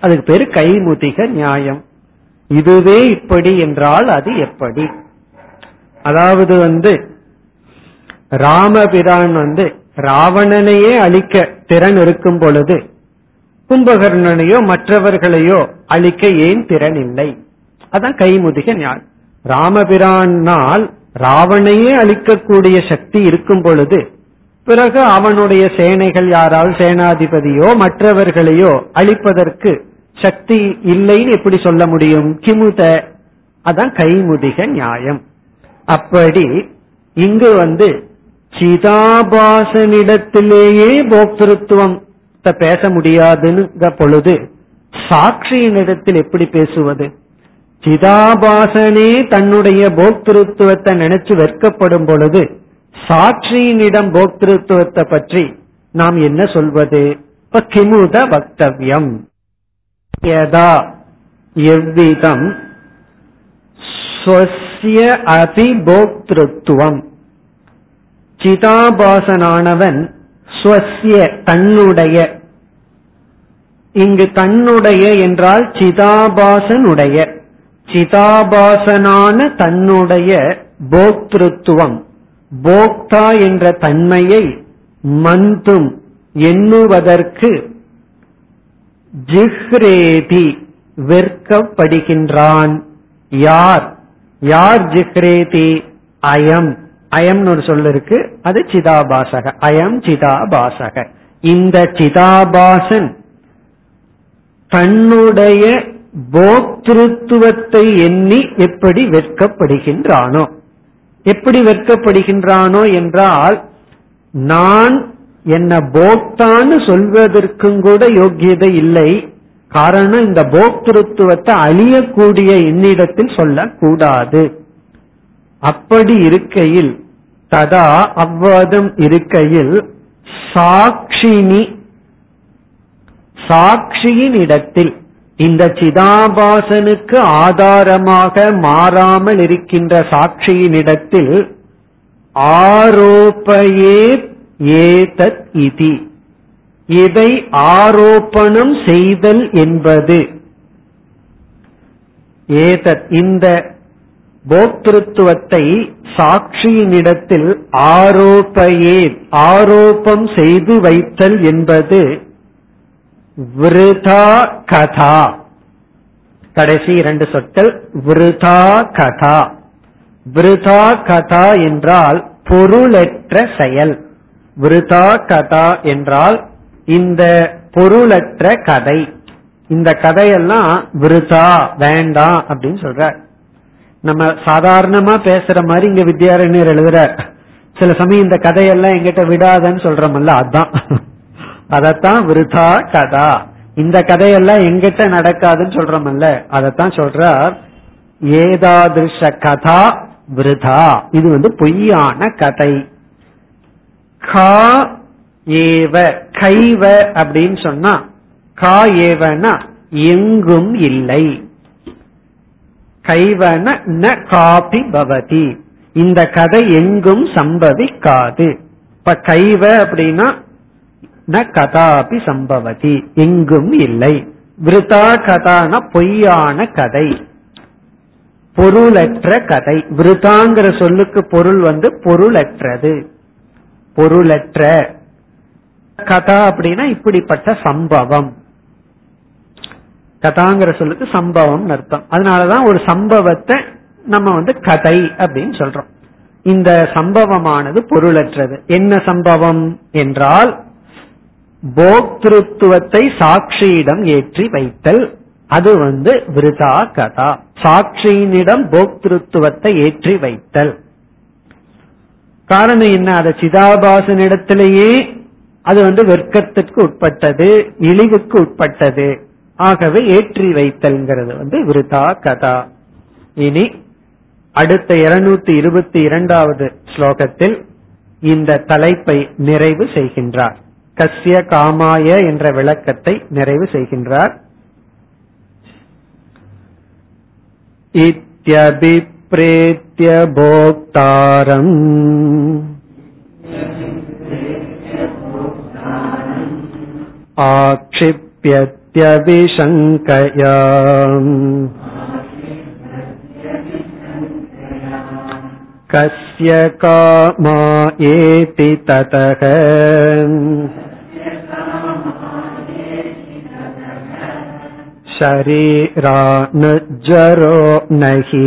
அதுக்கு பேரு கைமுதிக நியாயம். இதுவே இப்படி என்றால் அது எப்படி? அதாவது வந்து ராமபிரான் வந்து ராவணனையே அழிக்க திறன் இருக்கும் பொழுது கும்பகர்ணனையோ மற்றவர்களையோ அழிக்க ஏன் திறன் இல்லை? அதான் கைமுதிக ஞான். ராமபிரானால் ராவணையே அழிக்கக்கூடிய சக்தி இருக்கும் பொழுது பிறகு அவனுடைய சேனைகள் யாரால் சேனாதிபதியோ மற்றவர்களையோ அழிப்பதற்கு சக்தி இல்லைன்னு எப்படி சொல்ல முடியும்? கிமுத அதான் கைமுதிக நியாயம். அப்படி இங்கு வந்து சிதாபாசனிடத்திலேயே போக்திருத்துவம் பேச முடியாதுன்னு பொழுது சாட்சியினிடத்தில் எப்படி பேசுவது? சிதாபாசனே தன்னுடைய போக்திருத்துவத்தை நினைச்சு வெட்கப்படும் பொழுது சாட்சியினிடம் போக்திருத்துவத்தை பற்றி நாம் என்ன சொல்வது? இப்ப கிமுத வக்தவியம். யதா எவ்விதம் ஸ்வசிய அதிபோக்திருத்துவம் சிதாபாசனானவன் ஸ்வசிய தன்னுடைய. இங்கு தன்னுடைய என்றால் சிதாபாசனுடைய. சிதாபாசனான தன்னுடைய போக்திருத்துவம் போக்தா என்ற தன்மையை மந்தும் எண்ணுவதற்கு ஜிஹ்ரேதி வெற்கப்படுகின்றான் யார்? யார் ஜிஹ்ரேதி? அயம். அயம்னு ஒரு சொல் இருக்கு. அது சிதாபாசக. அயம் சிதாபாசக. இந்த சிதாபாசன் தன்னுடைய போக்திருத்துவத்தை எண்ணி எப்படி வெட்கப்படுகின்றானோ? எப்படி வெட்கப்படுகின்றானோ என்றால் நான் என்ன போக்தான்னு சொல்வதற்கும் கூட யோக்கியதை இல்லை. காரணம் இந்த போக்திருத்துவத்தை அழியக்கூடிய என்னிடத்தில் சொல்லக்கூடாது. அப்படி இருக்கையில் ததா அவ்வாதம் இருக்கையில் சாட்சினி சாட்சியின் இடத்தில் இந்த சிதாபாசனுக்கு ஆதாரமாக மாறாமல் இருக்கின்ற சாட்சியினிடத்தில் ஆரோப்பயே ஏதத் இதி. இதை ஆரோப்பணம் செய்தல் என்பது. ஏதத் இந்த போக்திருத்துவத்தை சாட்சியினிடத்தில் ஆரோப்பையே ஆரோப்பம் செய்து வைத்தல் என்பது விருதா கதா. கடைசி இரண்டு சொற்கள் விருதா கதா. விருதா கதா என்றால் பொருளற்ற செயல். விருதா கதா என்றால் இந்த பொருளற்ற கதை. இந்த கதையெல்லாம் விருதா வேண்டாம் அப்படின்னு சொல்ற நம்ம சாதாரணமா பேசுற மாதிரி இங்க வித்யாரண்யர் எழுதுற சில சமயம் இந்த கதையெல்லாம் எங்கிட்ட விடாதன்னு சொல்றோம்ல அதான். அதத்தான் விருதா கதா. இந்த கதையெல்லாம் எங்கிட்ட நடக்காதுன்னு சொல்றோம்ல அதத்தான் சொல்றார் ஏதாதிருஷ கதா விருதா. இது வந்து பொய்யான கதை. கா ஏவ கைவ அப்படின்னு சொன்னா கா ஏவனா எங்கும் இல்லை. கைவன ந காபி பவதி. இந்த கதை எங்கும் சம்பவிக்காது. இப்ப கைவ அப்படின்னா ந கதாபி சம்பவதி. எங்கும் இல்லை. விருதா கதான பொய்யான கதை. பொருளற்ற கதை. விருதாங்கிற சொல்லுக்கு பொருள் வந்து பொருளற்றது. பொருளற்ற. கதா அப்படின்னா இப்படிப்பட்ட சம்பவம். கதாங்கிற சொல்லுக்கு சம்பவம் அர்த்தம். அதனாலதான் ஒரு சம்பவத்தை நம்ம வந்து கதை அப்படின்னு சொல்றோம். இந்த சம்பவமானது பொருளற்றது. என்ன சம்பவம் என்றால் போக்திருத்துவத்தை சாட்சியிடம் ஏற்றி வைத்தல். அது வந்து விருதா கதா. சாட்சியினிடம் போக்திருத்துவத்தை ஏற்றி வைத்தல். காரணம் என்ன? அதை சிதாபாசனிடத்திலேயே அது வந்து வெர்க்கத்திற்கு உட்பட்டது இழிவுக்கு உட்பட்டது. ஆகவே ஏற்றி வைத்தல்ங்கிறது வந்து விருதா கதா. இனி அடுத்த இருநூத்தி இருபத்தி இரண்டாவது ஸ்லோகத்தில் இந்த தலைப்பை நிறைவு செய்கின்றார். கஸ்ய காமாய என்ற விளக்கத்தை நிறைவு செய்கின்றார். இத்தியபிப்ரேத்திய भोक्तारम् आक्षिप्यत्यभिशङ्कया कस्य कामा एति ततः शरीरानुज्जरो नहि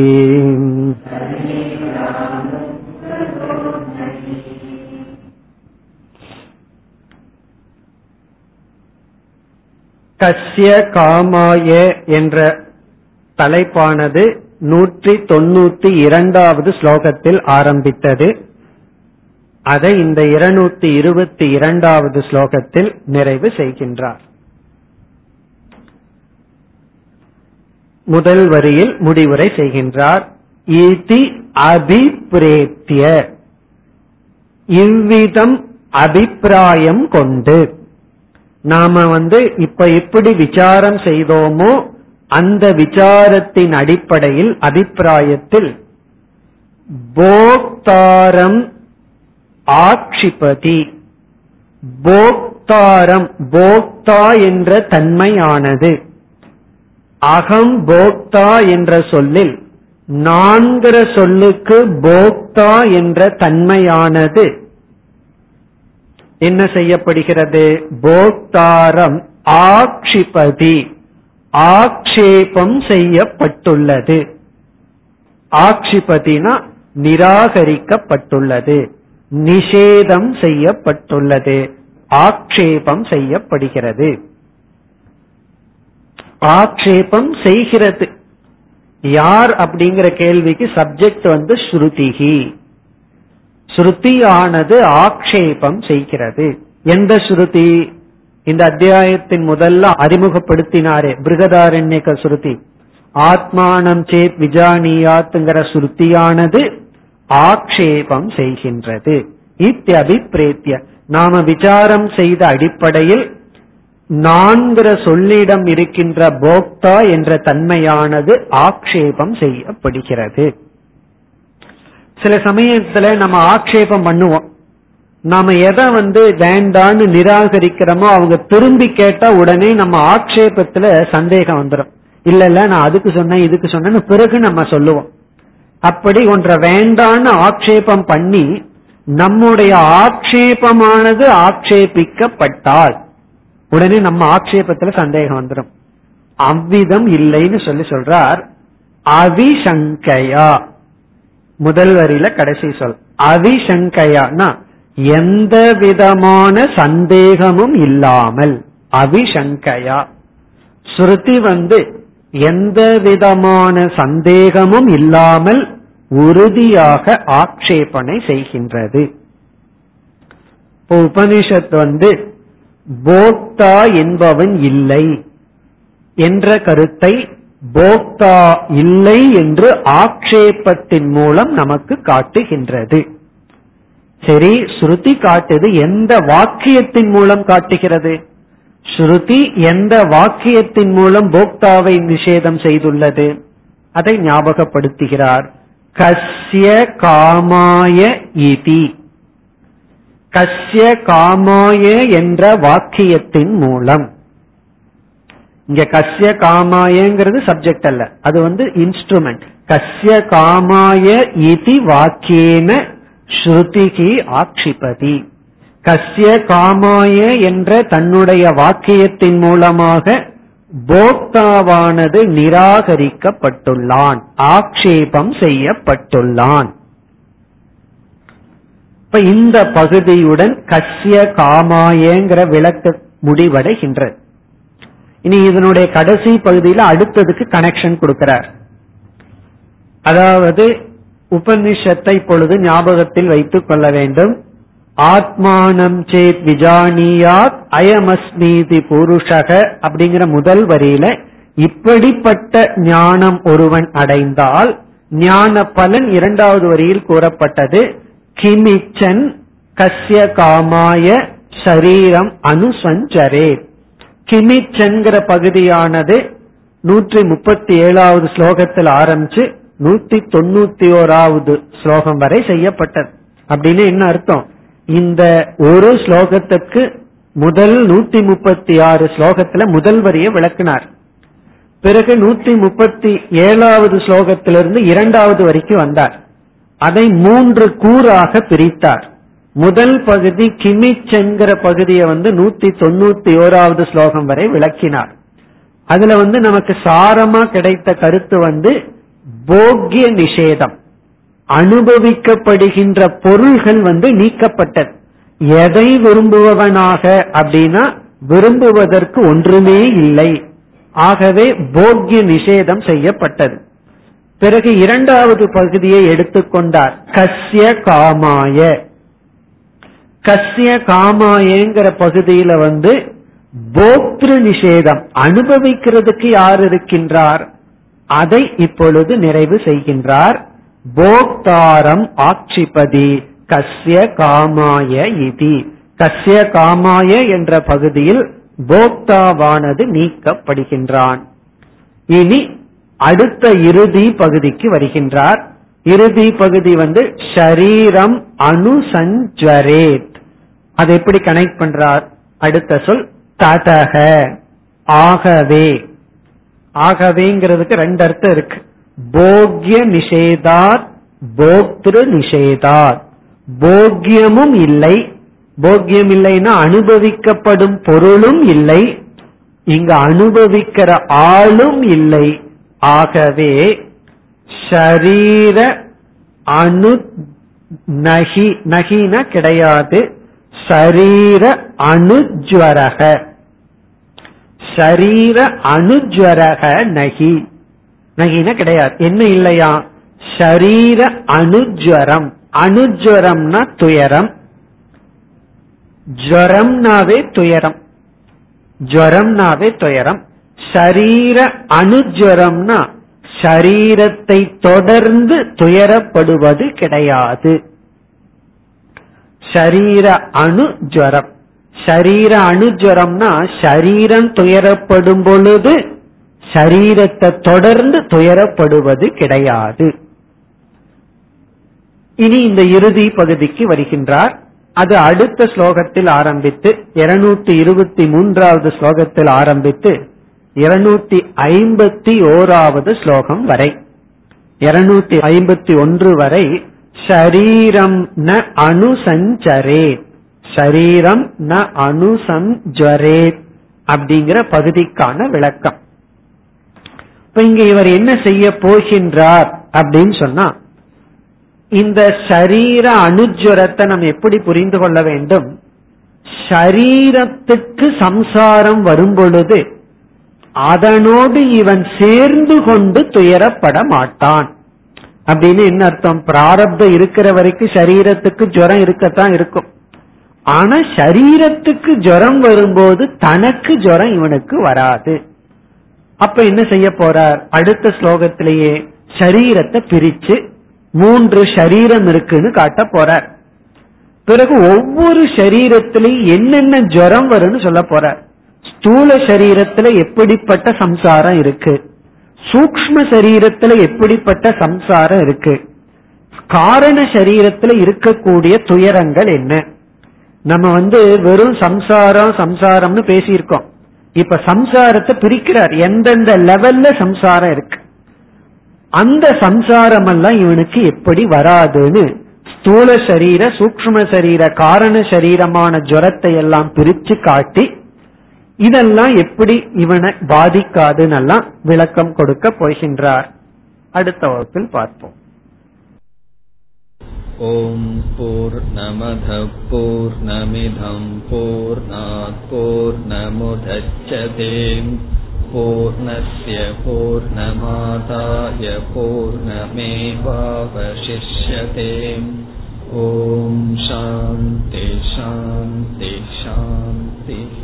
கஸ்ய காமாய என்ற தலைப்பானது நூற்றி தொண்ணூத்தி இரண்டாவது ஸ்லோகத்தில் ஆரம்பித்தது அதை இந்த இருநூத்தி இருபத்தி இரண்டாவது ஸ்லோகத்தில் நிறைவு செய்கின்றார் முதல் வரியில் முடிவுரை செய்கின்றார். இதி அபிப்ரேத்திய இவ்விதம் அபிப்பிராயம் கொண்டு. நாம வந்து இப்ப எப்படி விசாரம் செய்தோமோ அந்த விசாரத்தின் அடிப்படையில் அபிப்பிராயத்தில் போக்தாரம் ஆக்ஷிபதி. போக்தாரம் போக்தா என்ற தன்மையானது. அகம் போக்தா என்ற சொல்லில் நான்கிற சொல்லுக்கு போக்தா என்ற தன்மையானது. என்ன செய்யப்படுகிறது? போக்தாரம் ஆக்ஷிபதி ஆக்ஷேபம் செய்யப்பட்டுள்ளது. ஆக்ஷிபதினா நிராகரிக்கப்பட்டுள்ளது நிஷேதம் செய்யப்பட்டுள்ளது ஆக்ஷேபம் செய்யப்படுகிறது. ஆக்ஷேபம் செய்கிறது. யார் அப்படிங்கிற கேள்விக்கு சப்ஜெக்ட் வந்து ஸ்ருதிகி ஸ்ருதியானது ஆக்ஷேபம் செய்கிறது. எந்த ஸ்ருதி? இந்த அத்தியாயத்தின் முதல்ல அறிமுகப்படுத்தினாரே பிருகதாரண்யக ஸ்ருதி. ஆத்மானம் சேத் விஜானியாத்துங்கிற ஸ்ருதியானது ஆக்ஷேபம் செய்கின்றது. இத்தியபிப்பிரேத்திய நாம விசாரம் செய்த அடிப்படையில் நான்கிற சொல்லிடம் இருக்கின்ற போக்தா என்ற தன்மையானது ஆக்ஷேபம் செய்யப்படுகிறது. சில சமயத்துல நம்ம ஆக்ஷேபம் பண்ணுவோம். நாம எதை வந்து வேண்டான்னு நிராகரிக்கிறோமோ அவங்க திரும்பி கேட்டா உடனே நம்ம ஆக்ஷேபத்துல சந்தேகம் வந்துடும் இல்ல இல்ல நான் அதுக்கு சொன்னேன் இதுக்கு சொன்னேன்னு பிறகு நம்ம சொல்லுவோம். அப்படி ஒன்றை வேண்டான்னு ஆக்ஷேபம் பண்ணி நம்முடைய ஆக்ஷேபமானது ஆக்ஷேபிக்கப்பட்டால் உடனே நம்ம ஆக்ஷேபத்துல சந்தேகம் வந்துடும் அவ்விதம் இல்லைன்னு சொல்லி சொல்றார் அவிசங்கையா. முதல் வரியில கடைசி சொல் அவிசங்கையானா எந்த விதமான சந்தேகமும் இல்லாமல். அவிசங்கையா. ஸ்ருதி வந்து எந்த விதமான சந்தேகமும் இல்லாமல் உறுதியாக ஆக்ஷேபனை செய்கின்றது. இப்போ உபனிஷத் வந்து போக்தா என்பவன் இல்லை என்ற கருத்தை போக்தா இல்லை என்று ஆக்ஷேபத்தின் மூலம் நமக்கு காட்டுகின்றது. சரி ஸ்ருதி காட்டுது எந்த வாக்கியத்தின் மூலம் காட்டுகிறது? ஸ்ருதி எந்த வாக்கியத்தின் மூலம் போக்தாவை நிஷேதம் செய்துள்ளது? அதை ஞாபகப்படுத்துகிறார். கஸ்ய காமாய இதி. கஸ்ய காமாயே என்ற வாக்கியத்தின் மூலம். இங்க கஸ்ய காமாயேங்கிறது சப்ஜெக்ட் அல்ல. அது வந்து இன்ஸ்ட்ருமெண்ட் கஸ்ய காமாய இதி வாக்கியேன ஸ்ருதிகி ஆக்ஷிபதி கஸ்ய காமாய என்ற தன்னுடைய வாக்கியத்தின் மூலமாக போக்தாவானது நிராகரிக்கப்பட்டுள்ளான். ஆக்ஷேபம் செய்யப்பட்டுள்ளான். இப்ப இந்த பகுதியுடன் கஷ்ய காமாயேங்கிற விளக்கு முடிவடைகின்றது. இனி இதனுடைய கடைசி பகுதியில் அடுத்ததுக்கு கனெக்ஷன் கொடுக்கிறார். அதாவது உபனிஷத்தை பொழுது ஞாபகத்தில் வைத்துக் கொள்ள வேண்டும். ஆத்மானம் சேத் விஜானியாத் அயமஸ்மீதி புருஷக அப்படிங்கிற முதல் வரியில இப்படிப்பட்ட ஞானம் ஒருவன் அடைந்தால் ஞான பலன் இரண்டாவது வரியில் கூறப்பட்டது. கிமிச்சன் கஸ்ய காமாய சரீரம் அனுசஞ்சரே. கிமிச்சன்கிற பகுதியானது நூற்றி முப்பத்தி ஏழாவது ஸ்லோகத்தில் ஆரம்பிச்சு நூத்தி தொண்ணூத்தி ஓராவது ஸ்லோகம் வரை செய்யப்பட்டது. அப்படின்னு என்ன அர்த்தம்? இந்த ஒரு ஸ்லோகத்துக்கு முதல் நூத்தி முப்பத்தி ஆறு ஸ்லோகத்துல முதல் வரியை விளக்கினார். பிறகு நூத்தி முப்பத்தி ஏழாவது ஸ்லோகத்திலிருந்து இரண்டாவது வரைக்கும் வந்தார். அதை மூன்று கூறாக பிரித்தார். முதல் பகுதி கிமிச்செங்கிற பகுதியை வந்து நூத்தி தொண்ணூத்தி ஓராவது ஸ்லோகம் வரை விளக்கினார். அதுல வந்து நமக்கு சாரமா கிடைத்த கருத்து வந்து போக்கிய நிஷேதம். அனுபவிக்கப்படுகின்ற பொருள்கள் வந்து நீக்கப்பட்டது. எதை விரும்புபவனாக அப்படின்னா விரும்புவதற்கு ஒன்றுமே இல்லை. ஆகவே போக்கிய நிஷேதம் செய்யப்பட்டது. பிறகு இரண்டாவது பகுதியை எடுத்துக்கொண்டார் கஸ்ய காமாய. கஸ்ய காமாயங்கிற பகுதியில வந்து போக்திரு நிஷேதம். அனுபவிக்கிறதுக்கு யார் இருக்கின்றார்? அதை இப்பொழுது நிறைவு செய்கின்றார். போக்தாரம் ஆட்சிபதி. கஸ்ய காமாய இதி. கஸ்ய காமாய என்ற பகுதியில் போக்தாவானது நீக்கப்படுகின்றான். இனி அடுத்த இறுதி பகுதிக்கு வருகின்றார். இறுதி பகுதி வந்து ஷரீரம் அனுசஞ்சரேத். அதை எப்படி கனெக்ட் பண்றார்? அடுத்த சொல் ததக ஆகவே. ஆகவேங்கிறதுக்கு ரெண்டு அர்த்தம் இருக்கு. போக்ய நிஷேதார் போக்திரு நிஷேதார். போக்கியமும் இல்லை. போக்கியம் இல்லைன்னா அனுபவிக்கப்படும் பொருளும் இல்லை. இங்கு அனுபவிக்கிற ஆளும் இல்லை. ஆகவே ஷரீர அனு நகி நகின கிடையாது. ஷரீர அணுஜ்வரக ஷரீர அணுஜ்வரக நகி. நகின கிடையாது. என்ன இல்லையா? ஷரீர அணுஜ்வரம் அணுஜ்வரம்னா துயரம். ஜரம்னாவே துயரம். ஜரம்னாவே துயரம். ஷரீர அனுஜரம்னா ஷரீரத்தை தொடர்ந்து துயரப்படுவது கிடையாது. ஷரீர அணுஜரம் ஷரீர அணுஜரம்னா ஷரீரம் துயரப்படும் பொழுது ஷரீரத்தை தொடர்ந்து துயரப்படுவது கிடையாது. இனி இந்த இறுதி பகுதிக்கு வருகின்றார். அது அடுத்த ஸ்லோகத்தில் ஆரம்பித்து இருநூத்தி இருபத்தி மூன்றாவது ஸ்லோகத்தில் ஆரம்பித்து இருநூத்தி ஐம்பத்தி ஓராவது ஸ்லோகம் வரை. இருநூத்தி ஐம்பத்தி ஒன்று வரை ஷரீரம் ந அனுசஞ்சரே ஷரீரம் ந அணுசஞ்சரே அப்படிங்கிற பகுதிக்கான விளக்கம். இப்ப இங்க இவர் என்ன செய்ய போகின்றார் அப்படின்னு சொன்னா இந்த சரீர அனுஜரத்தை நம்ம எப்படி புரிந்து கொள்ள வேண்டும்? சரீரத்துக்கு சம்சாரம் வரும் பொழுது அதனோடு இவன் சேர்ந்து கொண்டு துயரப்பட மாட்டான். அப்படின்னு என்ன அர்த்தம்? பிராரப்தம் இருக்கிற வரைக்கும் சரீரத்துக்கு ஜுரம் இருக்கத்தான் இருக்கும். ஆனா சரீரத்துக்கு ஜுரம் வரும்போது தனக்கு ஜுரம் இவனுக்கு வராது. அப்ப என்ன செய்ய போறார்? அடுத்த ஸ்லோகத்திலேயே சரீரத்தை பிரிச்சு மூன்று சரீரம் இருக்குன்னு காட்ட போறார். பிறகு ஒவ்வொரு சரீரத்திலையும் என்னென்ன ஜுரம் வரும்னு சொல்ல போறார். ஸ்தூல சரீரத்துல எப்படிப்பட்ட சம்சாரம் இருக்கு? சூக்ம சரீரத்துல எப்படிப்பட்ட சம்சாரம் இருக்கு? காரண சரீரத்துல இருக்கக்கூடிய துயரங்கள் என்ன? நம்ம வந்து வெறும் சம்சாரம் சம்சாரம்னு பேசியிருக்கோம். இப்ப சம்சாரத்தை பிரிக்கிறார். எந்தெந்த லெவல்ல சம்சாரம் இருக்கு? அந்த சம்சாரம் எல்லாம் இவனுக்கு எப்படி வராதுன்னு ஸ்தூல சரீர சூக்ம சரீர காரண சரீரமான ஜுரத்தை எல்லாம் பிரிச்சு காட்டி இதெல்லாம் எப்படி இவனை பாதிக்காதுன்னு விளக்கம் கொடுக்க போகின்றார் அடுத்த வகுப்பில் பார்ப்போம் ஓம் போர் நமத போர் நமிதம் போர் போர் நமுதச்சதேம் पूर्णस्य पूर्णमादाय पूर्णमेवावशिष्यते ॐ शान्ति शान्ति शान्तिः